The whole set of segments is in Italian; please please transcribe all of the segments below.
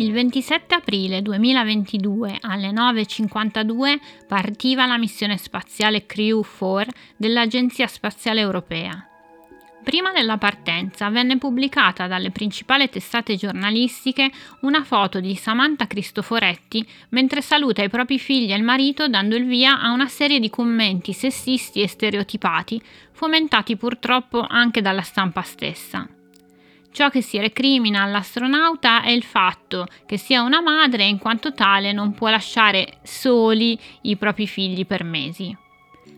Il 27 aprile 2022 alle 9.52 partiva la missione spaziale Crew 4 dell'Agenzia Spaziale Europea. Prima della partenza venne pubblicata dalle principali testate giornalistiche una foto di Samantha Cristoforetti mentre saluta i propri figli e il marito dando il via a una serie di commenti sessisti e stereotipati, fomentati purtroppo anche dalla stampa stessa. Ciò che si recrimina all'astronauta è il fatto che sia una madre e in quanto tale non può lasciare soli i propri figli per mesi.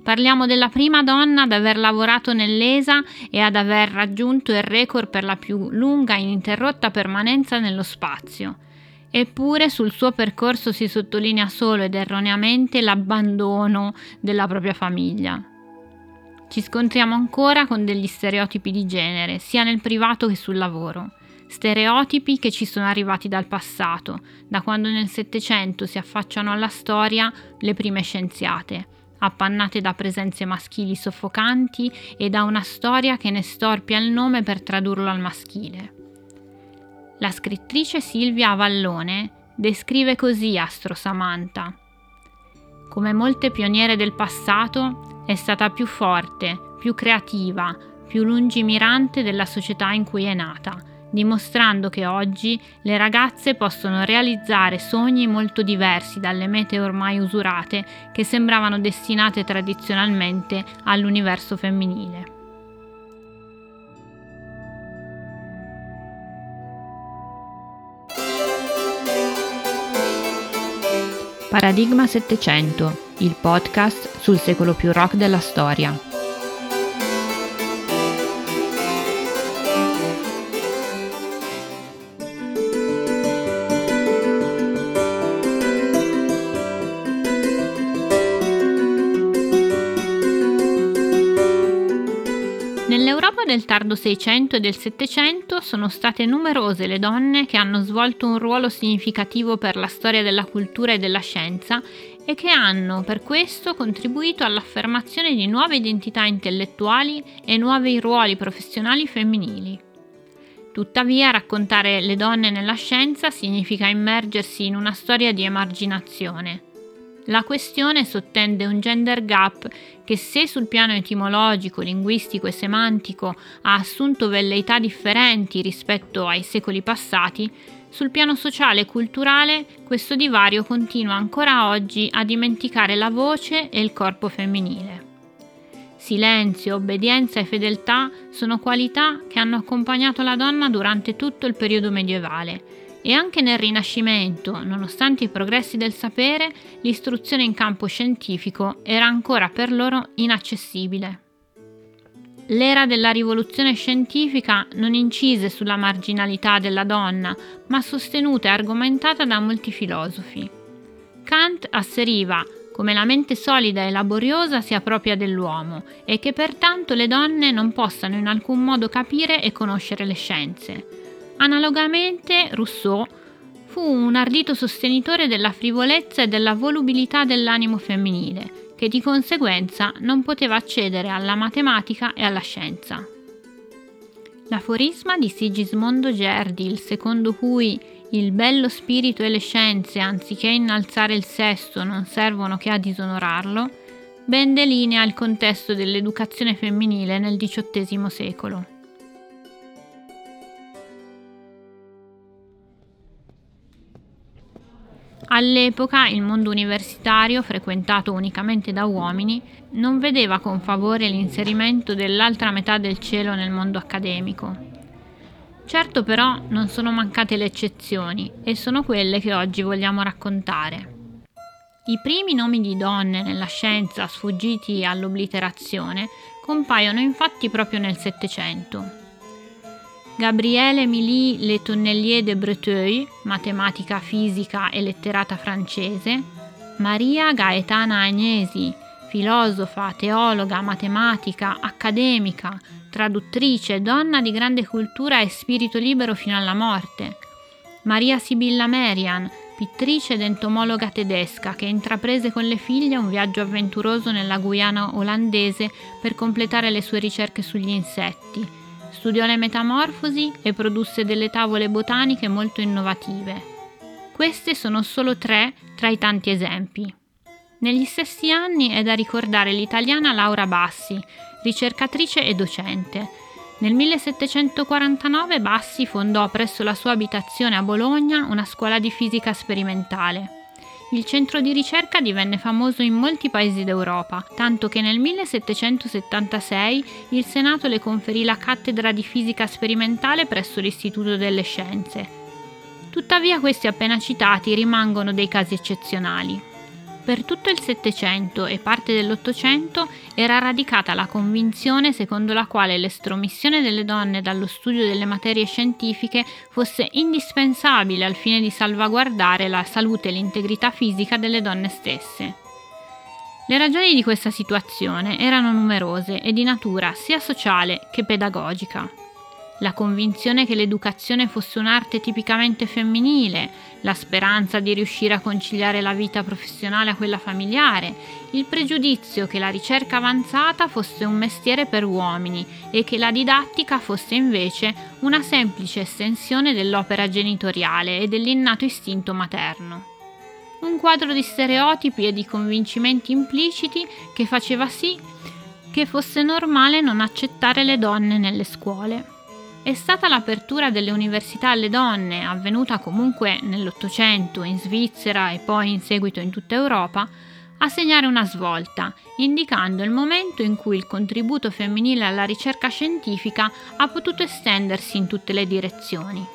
Parliamo della prima donna ad aver lavorato nell'ESA e ad aver raggiunto il record per la più lunga e ininterrotta permanenza nello spazio. Eppure sul suo percorso si sottolinea solo ed erroneamente l'abbandono della propria famiglia. Ci scontriamo ancora con degli stereotipi di genere, sia nel privato che sul lavoro. Stereotipi che ci sono arrivati dal passato, da quando nel Settecento si affacciano alla storia le prime scienziate, appannate da presenze maschili soffocanti e da una storia che ne storpia il nome per tradurlo al maschile. La scrittrice Silvia Avallone descrive così Astro Samantha. Come molte pioniere del passato, è stata più forte, più creativa, più lungimirante della società in cui è nata, dimostrando che oggi le ragazze possono realizzare sogni molto diversi dalle mete ormai usurate che sembravano destinate tradizionalmente all'universo femminile. Paradigma 700 il podcast sul secolo più rock della storia. Nell'Europa del tardo 600 e del 700 sono state numerose le donne che hanno svolto un ruolo significativo per la storia della cultura e della scienza e che hanno per questo contribuito all'affermazione di nuove identità intellettuali e nuovi ruoli professionali femminili. Tuttavia raccontare le donne nella scienza significa immergersi in una storia di emarginazione. La questione sottende un gender gap che se sul piano etimologico, linguistico e semantico ha assunto velleità differenti rispetto ai secoli passati, sul piano sociale e culturale questo divario continua ancora oggi a dimenticare la voce e il corpo femminile. Silenzio, obbedienza e fedeltà sono qualità che hanno accompagnato la donna durante tutto il periodo medievale e anche nel Rinascimento, nonostante i progressi del sapere, l'istruzione in campo scientifico era ancora per loro inaccessibile. L'era della rivoluzione scientifica non incise sulla marginalità della donna, ma sostenuta e argomentata da molti filosofi. Kant asseriva come la mente solida e laboriosa sia propria dell'uomo e che pertanto le donne non possano in alcun modo capire e conoscere le scienze. Analogamente, Rousseau fu un ardito sostenitore della frivolezza e della volubilità dell'animo femminile, che di conseguenza non poteva accedere alla matematica e alla scienza. L'aforisma di Sigismondo Gerdil, secondo cui il bello spirito e le scienze, anziché innalzare il sesto, non servono che a disonorarlo, ben delinea il contesto dell'educazione femminile nel XVIII secolo. All'epoca il mondo universitario, frequentato unicamente da uomini, non vedeva con favore l'inserimento dell'altra metà del cielo nel mondo accademico. Certo però non sono mancate le eccezioni e sono quelle che oggi vogliamo raccontare. I primi nomi di donne nella scienza sfuggiti all'obliterazione compaiono infatti proprio nel Settecento. Gabriele Émilie Le Tonnelier de Breteuil, matematica fisica e letterata francese, Maria Gaetana Agnesi, filosofa, teologa, matematica, accademica, traduttrice, donna di grande cultura e spirito libero fino alla morte. Maria Sibilla Merian, pittrice ed entomologa tedesca che intraprese con le figlie un viaggio avventuroso nella Guyana olandese per completare le sue ricerche sugli insetti studiò le metamorfosi e produsse delle tavole botaniche molto innovative. Queste sono solo tre tra i tanti esempi. Negli stessi anni è da ricordare l'italiana Laura Bassi, ricercatrice e docente. Nel 1749 Bassi fondò presso la sua abitazione a Bologna una scuola di fisica sperimentale. Il centro di ricerca divenne famoso in molti paesi d'Europa, tanto che nel 1776 il Senato le conferì la cattedra di fisica sperimentale presso l'Istituto delle Scienze. Tuttavia questi appena citati rimangono dei casi eccezionali. Per tutto il Settecento e parte dell'Ottocento era radicata la convinzione secondo la quale l'estromissione delle donne dallo studio delle materie scientifiche fosse indispensabile al fine di salvaguardare la salute e l'integrità fisica delle donne stesse. Le ragioni di questa situazione erano numerose e di natura sia sociale che pedagogica la convinzione che l'educazione fosse un'arte tipicamente femminile, la speranza di riuscire a conciliare la vita professionale a quella familiare, il pregiudizio che la ricerca avanzata fosse un mestiere per uomini e che la didattica fosse invece una semplice estensione dell'opera genitoriale e dell'innato istinto materno. Un quadro di stereotipi e di convincimenti impliciti che faceva sì che fosse normale non accettare le donne nelle scuole è stata l'apertura delle università alle donne, avvenuta comunque nell'Ottocento in Svizzera e poi in seguito in tutta Europa, a segnare una svolta, indicando il momento in cui il contributo femminile alla ricerca scientifica ha potuto estendersi in tutte le direzioni.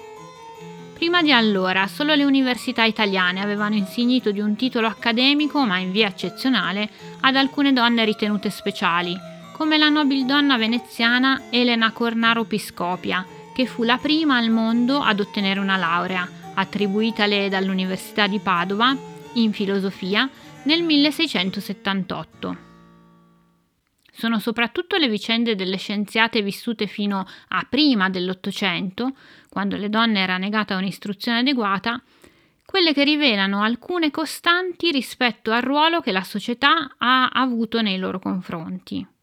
Prima di allora solo le università italiane avevano insignito di un titolo accademico, ma in via eccezionale, ad alcune donne ritenute speciali, come la nobildonna veneziana Elena Cornaro Piscopia, che fu la prima al mondo ad ottenere una laurea, attribuitale dall'Università di Padova in filosofia nel 1678. Sono soprattutto le vicende delle scienziate vissute fino a prima dell'Ottocento, quando le donne era negata un'istruzione adeguata, quelle che rivelano alcune costanti rispetto al ruolo che la società ha avuto nei loro confronti.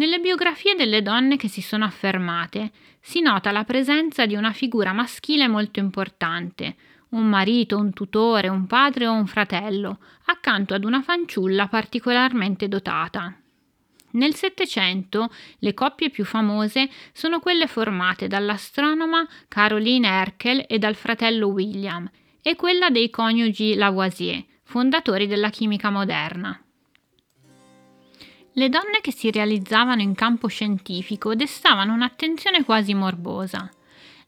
Nelle biografie delle donne che si sono affermate si nota la presenza di una figura maschile molto importante, un marito, un tutore, un padre o un fratello, accanto ad una fanciulla particolarmente dotata. Nel Settecento le coppie più famose sono quelle formate dall'astronoma Caroline Herkel e dal fratello William, e quella dei coniugi Lavoisier, fondatori della chimica moderna. Le donne che si realizzavano in campo scientifico destavano un'attenzione quasi morbosa.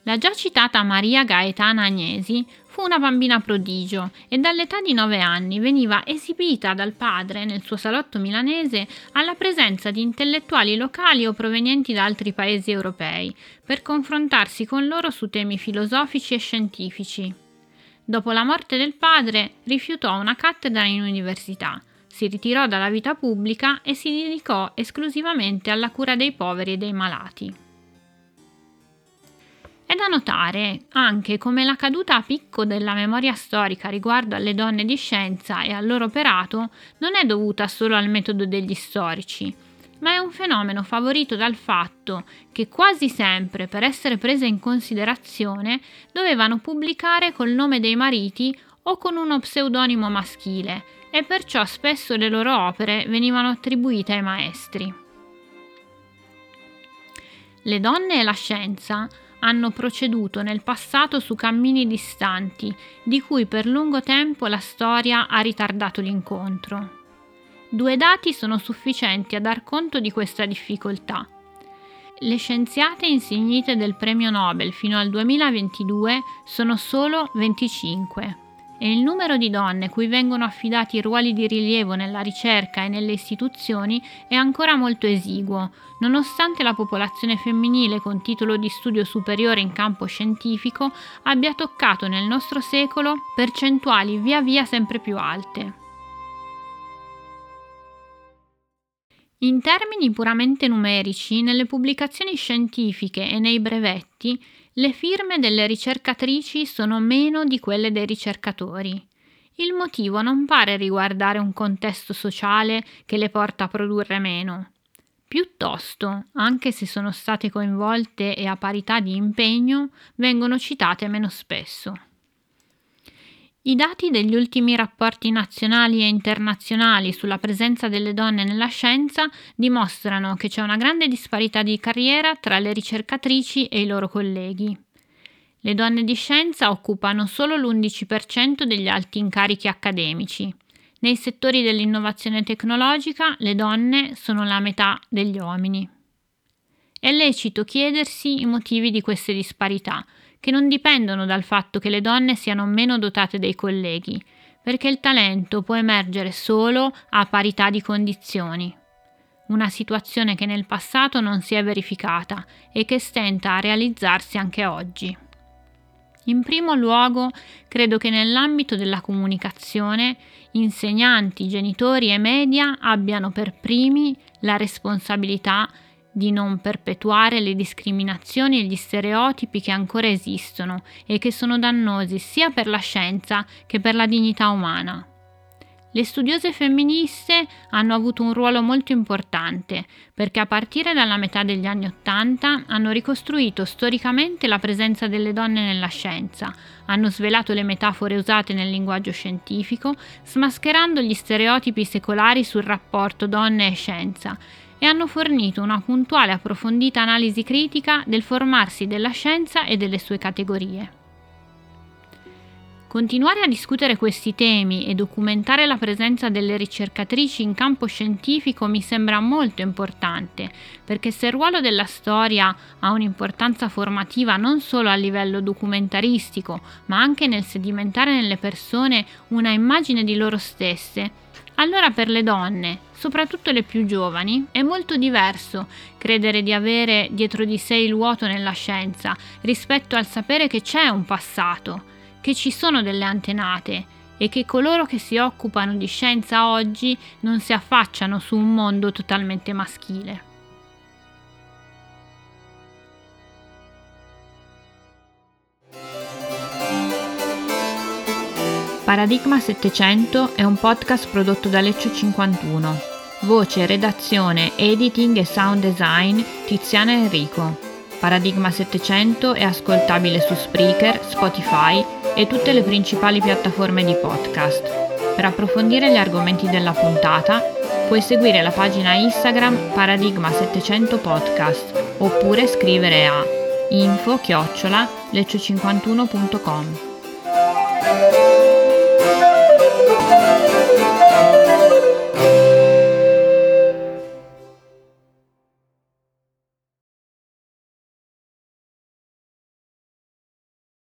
La già citata Maria Gaetana Agnesi fu una bambina prodigio e dall'età di nove anni veniva esibita dal padre nel suo salotto milanese alla presenza di intellettuali locali o provenienti da altri paesi europei, per confrontarsi con loro su temi filosofici e scientifici. Dopo la morte del padre rifiutò una cattedra in università si ritirò dalla vita pubblica e si dedicò esclusivamente alla cura dei poveri e dei malati. È da notare anche come la caduta a picco della memoria storica riguardo alle donne di scienza e al loro operato non è dovuta solo al metodo degli storici, ma è un fenomeno favorito dal fatto che quasi sempre, per essere prese in considerazione, dovevano pubblicare col nome dei mariti o con uno pseudonimo maschile, e perciò spesso le loro opere venivano attribuite ai maestri. Le donne e la scienza hanno proceduto nel passato su cammini distanti, di cui per lungo tempo la storia ha ritardato l'incontro. Due dati sono sufficienti a dar conto di questa difficoltà. Le scienziate insignite del premio Nobel fino al 2022 sono solo 25 e il numero di donne cui vengono affidati ruoli di rilievo nella ricerca e nelle istituzioni è ancora molto esiguo, nonostante la popolazione femminile con titolo di studio superiore in campo scientifico abbia toccato nel nostro secolo percentuali via via sempre più alte. In termini puramente numerici, nelle pubblicazioni scientifiche e nei brevetti le firme delle ricercatrici sono meno di quelle dei ricercatori. Il motivo non pare riguardare un contesto sociale che le porta a produrre meno. Piuttosto, anche se sono state coinvolte e a parità di impegno, vengono citate meno spesso. I dati degli ultimi rapporti nazionali e internazionali sulla presenza delle donne nella scienza dimostrano che c'è una grande disparità di carriera tra le ricercatrici e i loro colleghi. Le donne di scienza occupano solo l'11% degli alti incarichi accademici. Nei settori dell'innovazione tecnologica le donne sono la metà degli uomini. È lecito chiedersi i motivi di queste disparità, che non dipendono dal fatto che le donne siano meno dotate dei colleghi, perché il talento può emergere solo a parità di condizioni. Una situazione che nel passato non si è verificata e che stenta a realizzarsi anche oggi. In primo luogo, credo che nell'ambito della comunicazione insegnanti, genitori e media abbiano per primi la responsabilità di non perpetuare le discriminazioni e gli stereotipi che ancora esistono e che sono dannosi sia per la scienza che per la dignità umana. Le studiose femministe hanno avuto un ruolo molto importante perché a partire dalla metà degli anni Ottanta hanno ricostruito storicamente la presenza delle donne nella scienza, hanno svelato le metafore usate nel linguaggio scientifico, smascherando gli stereotipi secolari sul rapporto donne e scienza e hanno fornito una puntuale e approfondita analisi critica del formarsi della scienza e delle sue categorie. Continuare a discutere questi temi e documentare la presenza delle ricercatrici in campo scientifico mi sembra molto importante, perché se il ruolo della storia ha un'importanza formativa non solo a livello documentaristico, ma anche nel sedimentare nelle persone una immagine di loro stesse, allora per le donne, soprattutto le più giovani, è molto diverso credere di avere dietro di sé il vuoto nella scienza rispetto al sapere che c'è un passato, che ci sono delle antenate e che coloro che si occupano di scienza oggi non si affacciano su un mondo totalmente maschile. Paradigma 700 è un podcast prodotto da Leccio 51. Voce, redazione, editing e sound design Tiziana Enrico. Paradigma 700 è ascoltabile su Spreaker, Spotify e tutte le principali piattaforme di podcast. Per approfondire gli argomenti della puntata puoi seguire la pagina Instagram Paradigma 700 Podcast oppure scrivere a info-leccio51.com.